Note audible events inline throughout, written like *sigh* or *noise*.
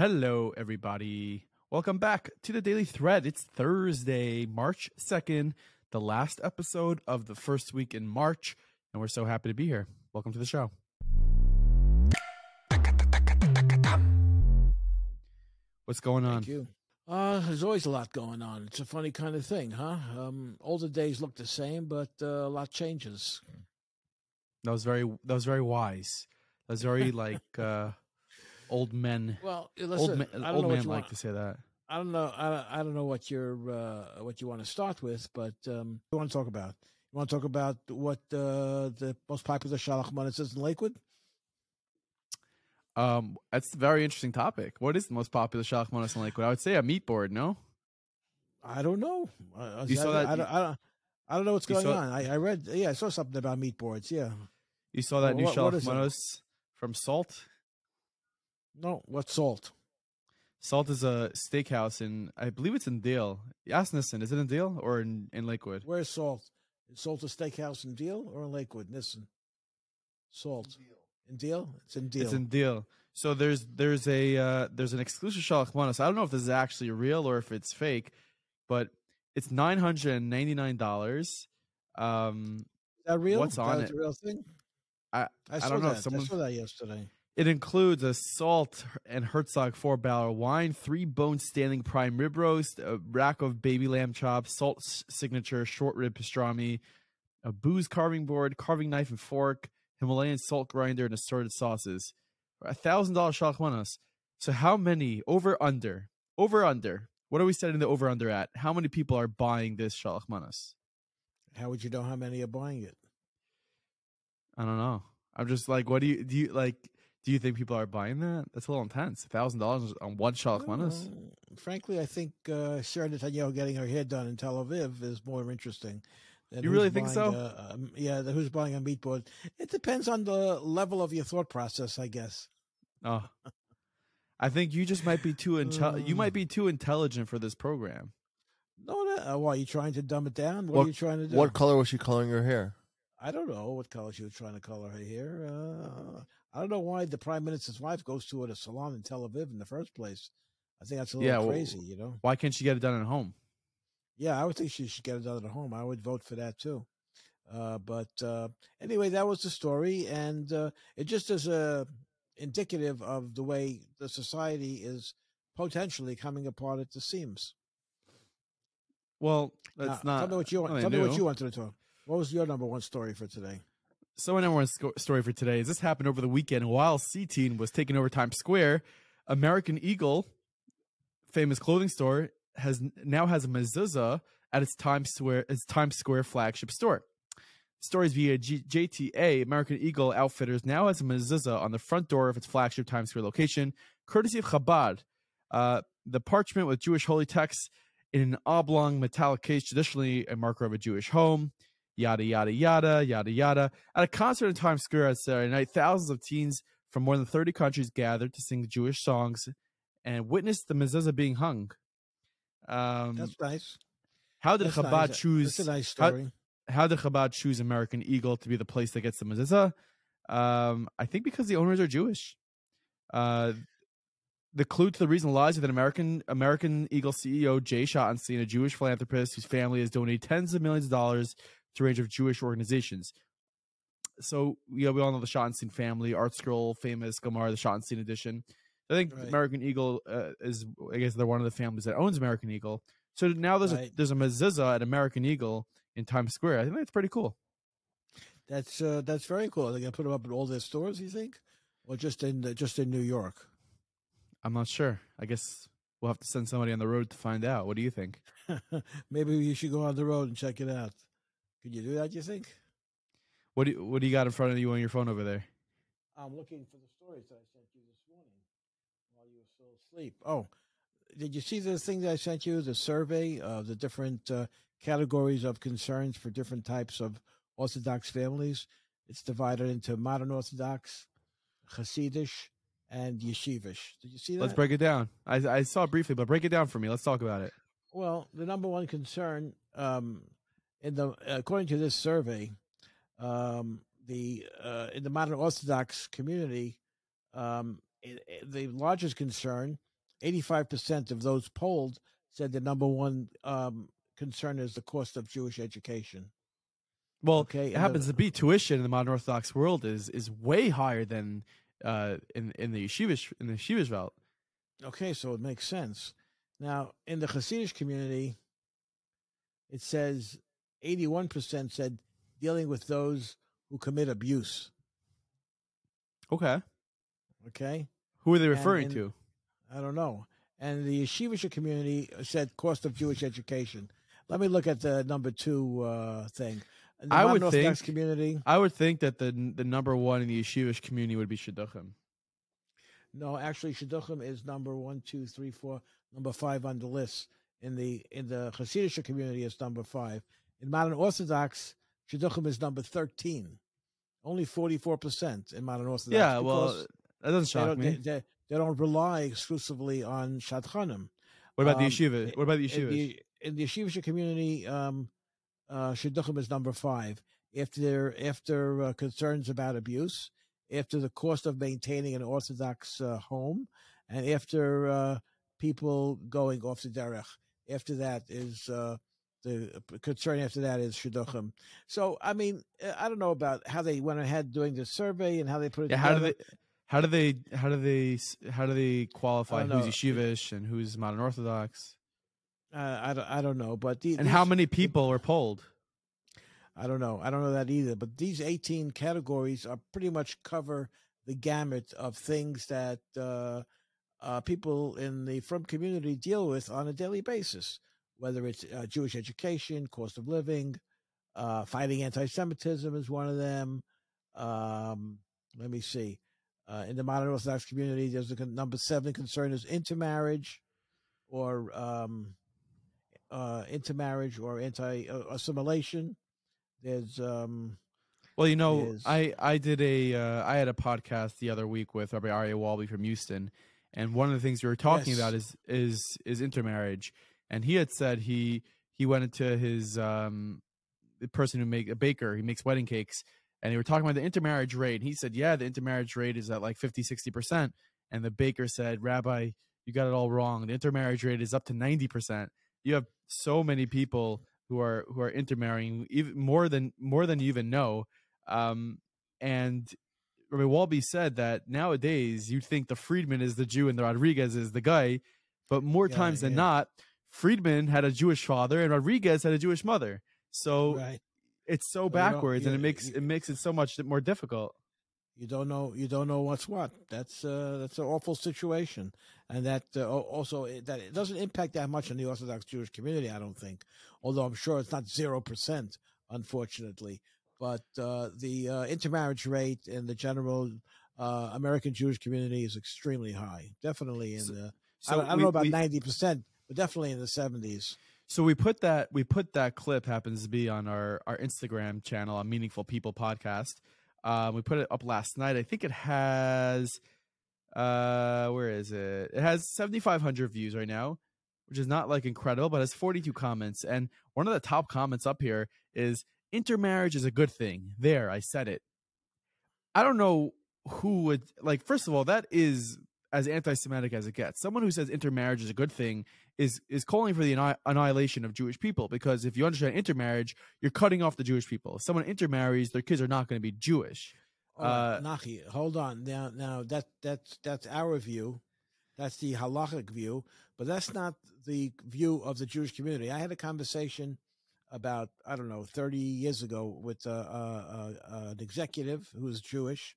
Hello, everybody. Welcome back to the Daily Thread. It's Thursday, March 2nd, the last episode of the first week in March, and we're so happy to be here. Welcome to the show. What's going on? Thank you. Uh, there's always a lot going on. It's a funny kind of thing, huh? Um, older days look the same, but uh, a lot changes. That was very that was very wise. That was very like uh old men. Well, Old listen, men, I don't old know what men you like want. to say that. I don't know. I I don't know what you're uh, what you want to start with, but um, you want to talk about? You want to talk about what uh, the most popular Shalach Manas is in Lakewood? Um, that's a very interesting topic. What is the most popular shalach manas in Lakewood? I would say a meat board. No, I don't know. Uh, You saw that- I, don't, I, don't, I don't know what's going saw- on. I, I read. Yeah, I saw something about meat boards. Yeah. you saw that Well, new what- shalach manas from Salt. No, what salt? Salt is a steakhouse in, I believe it's in Deal. Ask Nissen, is it in Deal or in, in Lakewood? Where's Salt? Is Salt a steakhouse in Deal or in Lakewood? Nissen. Salt. In Deal? It's in Deal. It's in Deal. So there's there's a uh, there's an exclusive shalach manas. I don't know if this is actually real or if it's fake, but it's nine hundred and ninety nine dollars. Um, Is that real? what's on That's it? a real thing? I- I saw don't know, that. someone- I saw that yesterday. It includes a salt and Herzog four barrel wine, three bone standing prime rib roast, a rack of baby lamb chops, salt signature short rib pastrami, a booze carving board, carving knife and fork, Himalayan salt grinder, and assorted sauces. A thousand dollar shalachmanas. So how many over under over under? What are we setting the over under at? How many people are buying this shalachmanas? How would you know how many are buying it? I don't know. I'm just like, what do you do? You like? Do you think people are buying that? That's a little intense. thousand dollars on one shalachmanas. Well, frankly, I think uh, Sarah Netanyahu getting her hair done in Tel Aviv is more interesting. Than You who's really think buying so? A, um, yeah, the, who's buying a meat board? It depends on the level of your thought process, I guess. Oh, I think you just might be too intel. *laughs* you might be too intelligent for this program. No, no. Uh, why are you trying to dumb it down? What, What- are you trying to do? What color was she coloring her hair? I don't know what color she was trying to color her hair. Uh, I don't know why the prime minister's wife goes to a salon in Tel Aviv in the first place. I think that's a little Yeah, well- crazy, you know. Why can't she get it done at home? Yeah, I would think she should get it done at home. I would vote for that too. Uh, but uh, anyway, that was the story, and uh, it just is a indicative of the way the society is potentially coming apart at the seams. Well, Now, that's not. Tell me what you want. Tell me what you wanted to talk. What was your number one story for today? So, number one story for today is this happened over the weekend while CTeen was taking over Times Square. American Eagle, famous clothing store, has now has a mezuzah at its Times Square its Times Square flagship store. Stories via G- JTA, American Eagle Outfitters now has a mezuzah on the front door of its flagship Times Square location, courtesy of Chabad. Uh, the parchment with Jewish holy texts in an oblong metallic case, traditionally a marker of a Jewish home. Yada yada yada yada yada. At a concert in Times Square on Saturday night, thousands of teens from more than 30 countries gathered to sing Jewish songs and witnessed the mezuzah being hung. Um, That's nice. how did That's Chabad nice. choose? That's a nice how- story. how did Chabad choose American Eagle to be the place that gets the mezuzah? Um, I think because the owners are Jewish. Uh, the clue to the reason lies with an American American Eagle CEO Jay Schottenstein, a Jewish philanthropist whose family has donated tens of millions of dollars to a range of Jewish organizations. So you know, we all know the Schottenstein family, ArtScroll, famous Gemara, the Schottenstein edition. I think Right. American Eagle uh, is, I guess, they're one of the families that owns American Eagle. So now there's a there's a mezuzah at American Eagle in Times Square. I think that's pretty cool. That's uh, that's very cool. They're gonna put them up in all their stores. You think, or just in uh, just in New York? I'm not sure. I guess we'll have to send somebody on the road to find out. What do you think? *laughs* Maybe you should go on the road and check it out. Could you do that? You think? What do you, what do you got in front of you on your phone over there? I'm looking for the stories that I sent you this morning while you were still asleep. Oh, did you see the thing that I sent you? The survey of the different uh, categories of concerns for different types of Orthodox families. It's divided into modern Orthodox, Hasidish, and Yeshivish. Did you see that? Let's break it down. I I saw it briefly, but break it down for me. Let's talk about it. Well, the number one concern, um, in the according to this survey, um, the uh, in the modern Orthodox community, um, i- i- the largest concern 85% of those polled said the number one um, concern is the cost of Jewish education. Well, Okay, it happens the- to be tuition in the modern Orthodox world is is way higher than uh, in in the yeshivish in the yeshivish route. Okay, so it makes sense. Now, in the Hasidic community, it says 81% said dealing with those who commit abuse. Okay, Okay, who are they referring in- to? I don't know. And the yeshivish community said cost of Jewish education. Let me look at the number two uh, thing. The I would Orthodox think- community. I would think that the the number one in the yeshivish community would be shidduchim. No, actually, shidduchim is number one, two, three, four, number five on the list. In the in the Hasidic community, it's number five. In modern Orthodox, shidduchim is number thirteen. Only forty four percent in modern Orthodox. yeah, well, that doesn't they shock don't, me. they, they, they don't rely exclusively on shadchanim. what about the um, yeshiva? What about the In the, in the yeshivish community, um, uh, shidduchim is number five. After after uh, concerns about abuse, after the cost of maintaining an Orthodox uh, home, and after uh, people going off the derech. After that is uh, the concern. After that is shidduchim. So I mean, uh, I don't know about how they went ahead doing the survey and how they put it yeah, how do they? How do they? How do they? How do they qualify who's yeshivish and who's modern Orthodox? Uh, I don't. I don't know, but the, And how many people are polled? I don't know. I don't know that either. But these 18 categories are pretty much cover the gamut of things that uh, uh, people in the from community deal with on a daily basis, whether it's uh, Jewish education, cost of living, uh, fighting anti-Semitism is one of them. Um, let me see. Uh, in the modern Orthodox community, there's a number seven concern is intermarriage, or um, uh, intermarriage or anti uh, assimilation. There's um, Well, you know, I I did a uh, I had a podcast the other week with Rabbi Aryeh Wolbe from Houston, and one of the things we were talking Yes. about is is is intermarriage, and he had said he he went into his um the person who make a baker he makes wedding cakes, and they were talking about the intermarriage rate. He said, yeah, the intermarriage rate is at like 50, 60 percent, and the baker said, Rabbi, you got it all wrong. The intermarriage rate is up to ninety percent. You have so many people who are who are intermarrying, even more than more than you even know. Um, and Rabbi Wolbe said that nowadays you think the Friedman is the Jew and the Rodriguez is the guy, but more Yeah, times than yeah. not, Friedman had a Jewish father and Rodriguez had a Jewish mother. So right. it's so you backwards, and it makes you- it makes it so much more difficult. You don't know. You don't know what's what. That's uh, that's an awful situation, and that uh, also that it doesn't impact that much on the Orthodox Jewish community. I don't think, although I'm sure it's not zero percent, unfortunately. But uh, the uh, intermarriage rate in the general uh, American Jewish community is extremely high. Definitely in the. So I don't, I don't we- know about ninety percent, but definitely in the seventies. So we put that we put that clip happens to be on our our Instagram channel, on Meaningful People podcast. Um, we put it up last night. I think it has uh where is it? It has 7500 views right now, which is not like incredible, but has 42 comments and one of the top comments up here is intermarriage is a good thing. There, I said it. I don't know who would like first of all, that is as anti-Semitic as it gets. Someone who says intermarriage is a good thing is is calling for the anni- annihilation of Jewish people because if you understand intermarriage, you're cutting off the Jewish people. If someone intermarries, their kids are not going to be Jewish. Right, Uh, Nachi, hold on. Now, now that that's that's our view. That's the halachic view, but that's not the view of the Jewish community. I had a conversation about I don't know thirty years ago with uh, uh, uh, an executive who was Jewish,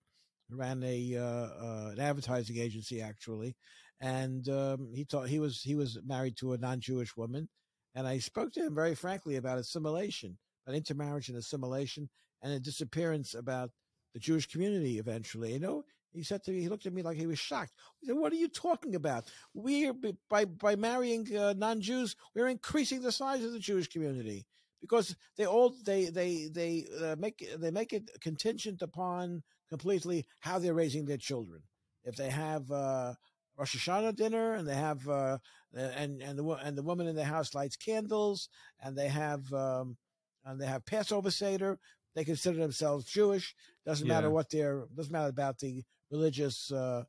ran a uh, uh, an advertising agency actually, and um, he thought he was he was married to a non-Jewish woman, and I spoke to him very frankly about assimilation, about intermarriage and assimilation, and the disappearance about the Jewish community eventually. You know, he said to me, he looked at me like he was shocked. He said, "What are you talking about? We're by by marrying uh, non-Jews, we're increasing the size of the Jewish community because they all they they they uh, make they make it contingent upon completely how they're raising their children. If they have uh, Rosh Hashanah dinner and they have uh, and and the and the woman in the house lights candles and they have um, and they have Passover seder, they consider themselves Jewish. Doesn't matter Yeah. what their doesn't matter about the religious uh,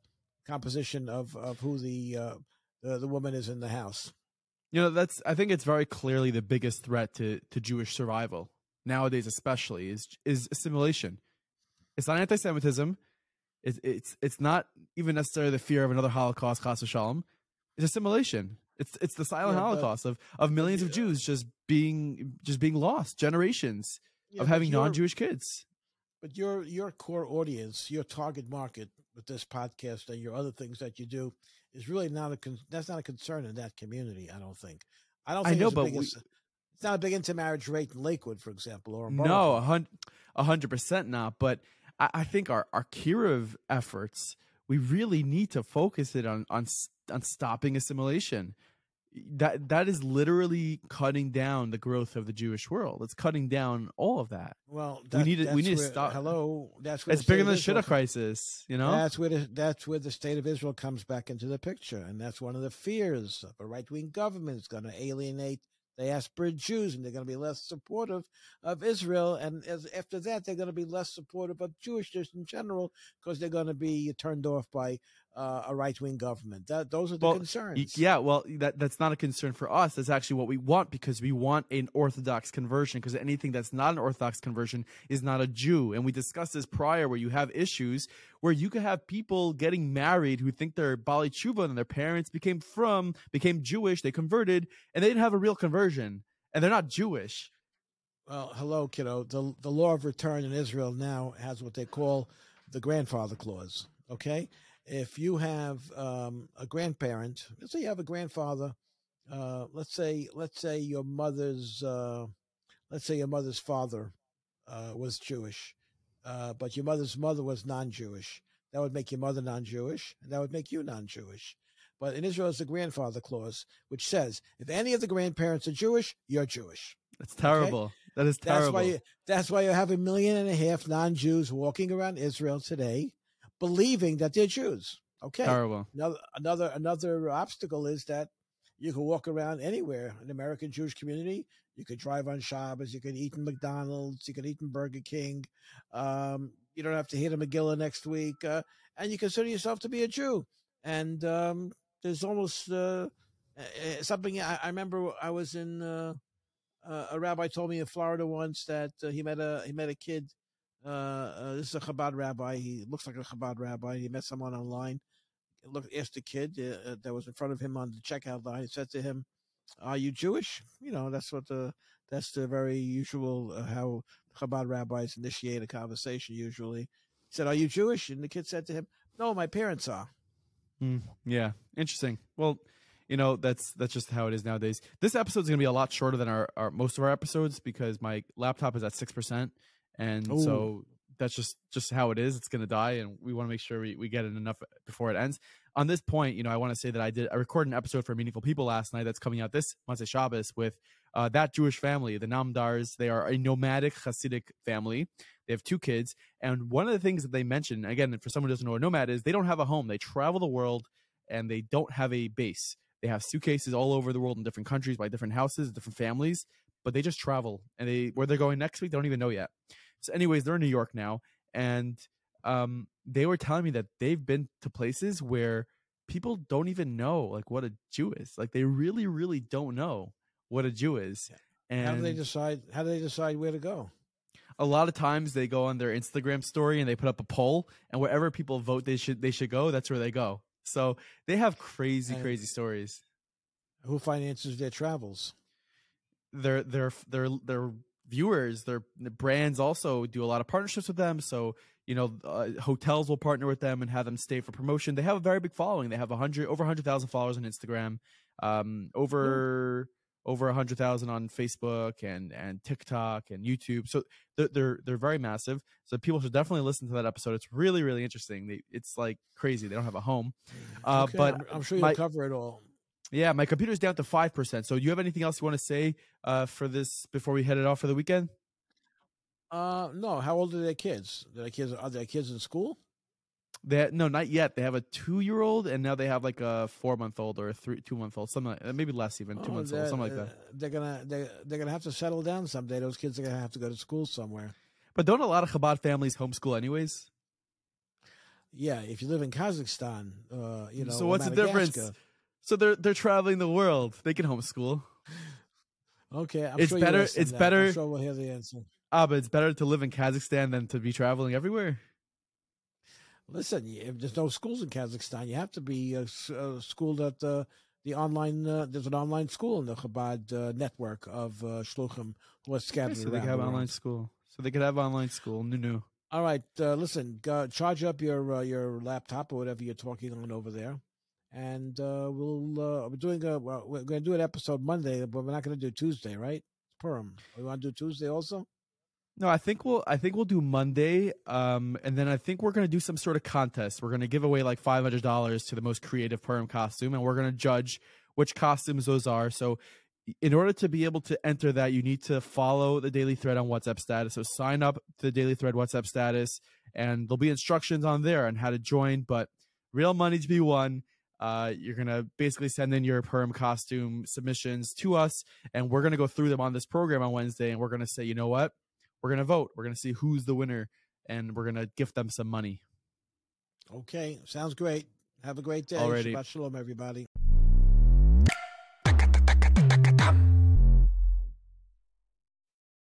composition of of who the uh, the the woman is in the house. You know, that's I think it's very clearly the biggest threat to to Jewish survival nowadays, especially is is assimilation. It's not anti-Semitism. It's it's it's not even necessarily the fear of another Holocaust, chas v'shalom. It's assimilation. It's it's the silent Yeah, but- Holocaust of of millions of. Jews just being just being lost, generations Yeah, of having non-Jewish kids. But your your core audience, your target market with this podcast and your other things that you do is really not a con- that's not a concern in that community. I don't think. I don't I know, but we- it's not a big intermarriage rate in Lakewood, for example, or No, a Borough. hun- a hundred percent not. But I, I think our our kiruv efforts, we really need to focus it on on on stopping assimilation. That that is literally cutting down the growth of the Jewish world. It's cutting down all of that. Well, We need to- we need to stop- Hello, that's where It's the bigger than the shidduch crisis, you know. That's where the, that's where the state of Israel comes back into the picture, and that's one of the fears of a right wing government is going to alienate diaspora Jews, and they're going to be less supportive of Israel, and as, after that, they're going to be less supportive of Jewishness in general because they're going to be turned off by uh, a right wing government. That those are the Well, concerns. Yeah, well, that that's not a concern for us. That's actually what we want because we want an Orthodox conversion. Because anything that's not an Orthodox conversion is not a Jew. And we discussed this prior, where you have issues where you could have people getting married who think they're baalei teshuva and their parents became from became Jewish, they converted, and they didn't have a real conversion, and they're not Jewish. Well, hello, kiddo. The the law of return in Israel now has what they call the grandfather clause. Okay, if you have um, a grandparent, let's say you have a grandfather. Uh, let's say let's say your mother's uh, let's say your mother's father uh, was Jewish, uh, but your mother's mother was non-Jewish. That would make your mother non-Jewish, and that would make you non-Jewish. But in Israel, it's the grandfather clause, which says if any of the grandparents are Jewish, you're Jewish. That's terrible. That is That's terrible. why you, that's why you have a million and a half non-Jews walking around Israel today, believing that they're Jews. Okay. terrible. Another another another obstacle is that you can walk around anywhere in the American Jewish community. You could drive on Shabbos. You could eat in McDonald's. You could eat in Burger King. Um, you don't have to hit a Megillah next week, uh, and you consider yourself to be a Jew. And um, there's almost uh, something. I, I remember I was in. Uh, uh, a rabbi told me in Florida once that uh, he met a he met a kid. Uh, uh, this is a Chabad rabbi. He looks like a Chabad rabbi. He met someone online. Look, asked the kid uh, uh, that was in front of him on the checkout line. He said to him, "Are you Jewish?" You know, that's what the that's the very usual uh, how Chabad rabbis initiate a conversation. Usually, he said, "Are you Jewish?" And the kid said to him, "No, my parents are." Mm, yeah, interesting. Well, you know that's that's just how it is nowadays. This episode is going to be a lot shorter than our, our most of our episodes because my laptop is at six percent, and Ooh. so that's just just how it is. It's going to die, and we want to make sure we, we get it enough before it ends. On this point, you know, I want to say that I did I recorded an episode for Meaningful People last night that's coming out this Motzei Shabbos with uh, that Jewish family, the Namdars. They are a nomadic Hasidic family. They have two kids, and one of the things that they mention again, for someone who doesn't know what a nomad is, they don't have a home. They travel the world, and they don't have a base. They have suitcases all over the world in different countries by different houses, different families, but they just travel, and they where they're going next week, they don't even know yet. So, anyways, they're in New York now, and um, they were telling me that they've been to places where people don't even know like what a Jew is. Like they really, really don't know what a Jew is. And how do they decide? How do they decide where to go? a lot of times they go on their Instagram story and they put up a poll, and wherever people vote they should they should go, that's where they go. So they have crazy, And- crazy stories. Who finances their travels? Their their their their viewers, their brands also do a lot of partnerships with them. So you know, uh, hotels will partner with them and have them stay for promotion. They have a very big following. They have a hundred over hundred thousand followers on Instagram, um, over over a hundred thousand on Facebook and and TikTok and YouTube. So they're, they're they're very massive. So people should definitely listen to that episode. It's really really interesting. They, it's like crazy. They don't have a home. Uh, Okay, but I'm, I'm sure you'll my- cover it all. Yeah, my computer's down to five percent. So, do you have anything else you want to say uh, for this before we head it off for the weekend? Uh, no. How old are their kids? Their kids are their kids in school? They no, not yet. They have a two-year-old, and now they have like a four-month-old or a three, two-month-old, something like, maybe less even, two Oh, months old, something like that. They're gonna they're, they're gonna have to settle down someday. Those kids are gonna have to go to school somewhere. But don't a lot of Chabad families homeschool anyways? Yeah, if you live in Kazakhstan, uh, you know. So what's the difference? So they're they're traveling the world. They can homeschool. Okay, I'm It's sure better- it's that. better- I'm sure we'll hear the answer. Ah, but it's better to live in Kazakhstan than to be traveling everywhere. Listen, if there's no schools in Kazakhstan, you have to be uh, uh, schooled at uh, the online. Uh, there's an online school in the Chabad uh, network of uh, shluchim who are scattered so they can have the online school. So they could have online school. No, no. All right, uh, listen, go, charge up your uh, your laptop or whatever you're talking on over there, and uh, we'll uh, we're doing a we're going to do an episode Monday, but we're not going to do Tuesday, right? Purim. We want to do Tuesday also. No, I think we'll I think we'll do Monday, um, and then I think we're gonna do some sort of contest. We're gonna give away like five hundred dollars to the most creative Purim costume, and we're gonna judge which costumes those are. So, in order to be able to enter that, you need to follow the Daily Thread on WhatsApp status. So sign up to the Daily Thread WhatsApp status, and there'll be instructions on there on how to join. But real money to be won. Uh, you're gonna basically send in your Purim costume submissions to us, and we're gonna go through them on this program on Wednesday, and we're gonna say, you know what? we're gonna vote. We're gonna see who's the winner, and we're gonna gift them some money. Okay, sounds great. Have a great day. Alrighty. Shabbat shalom, everybody.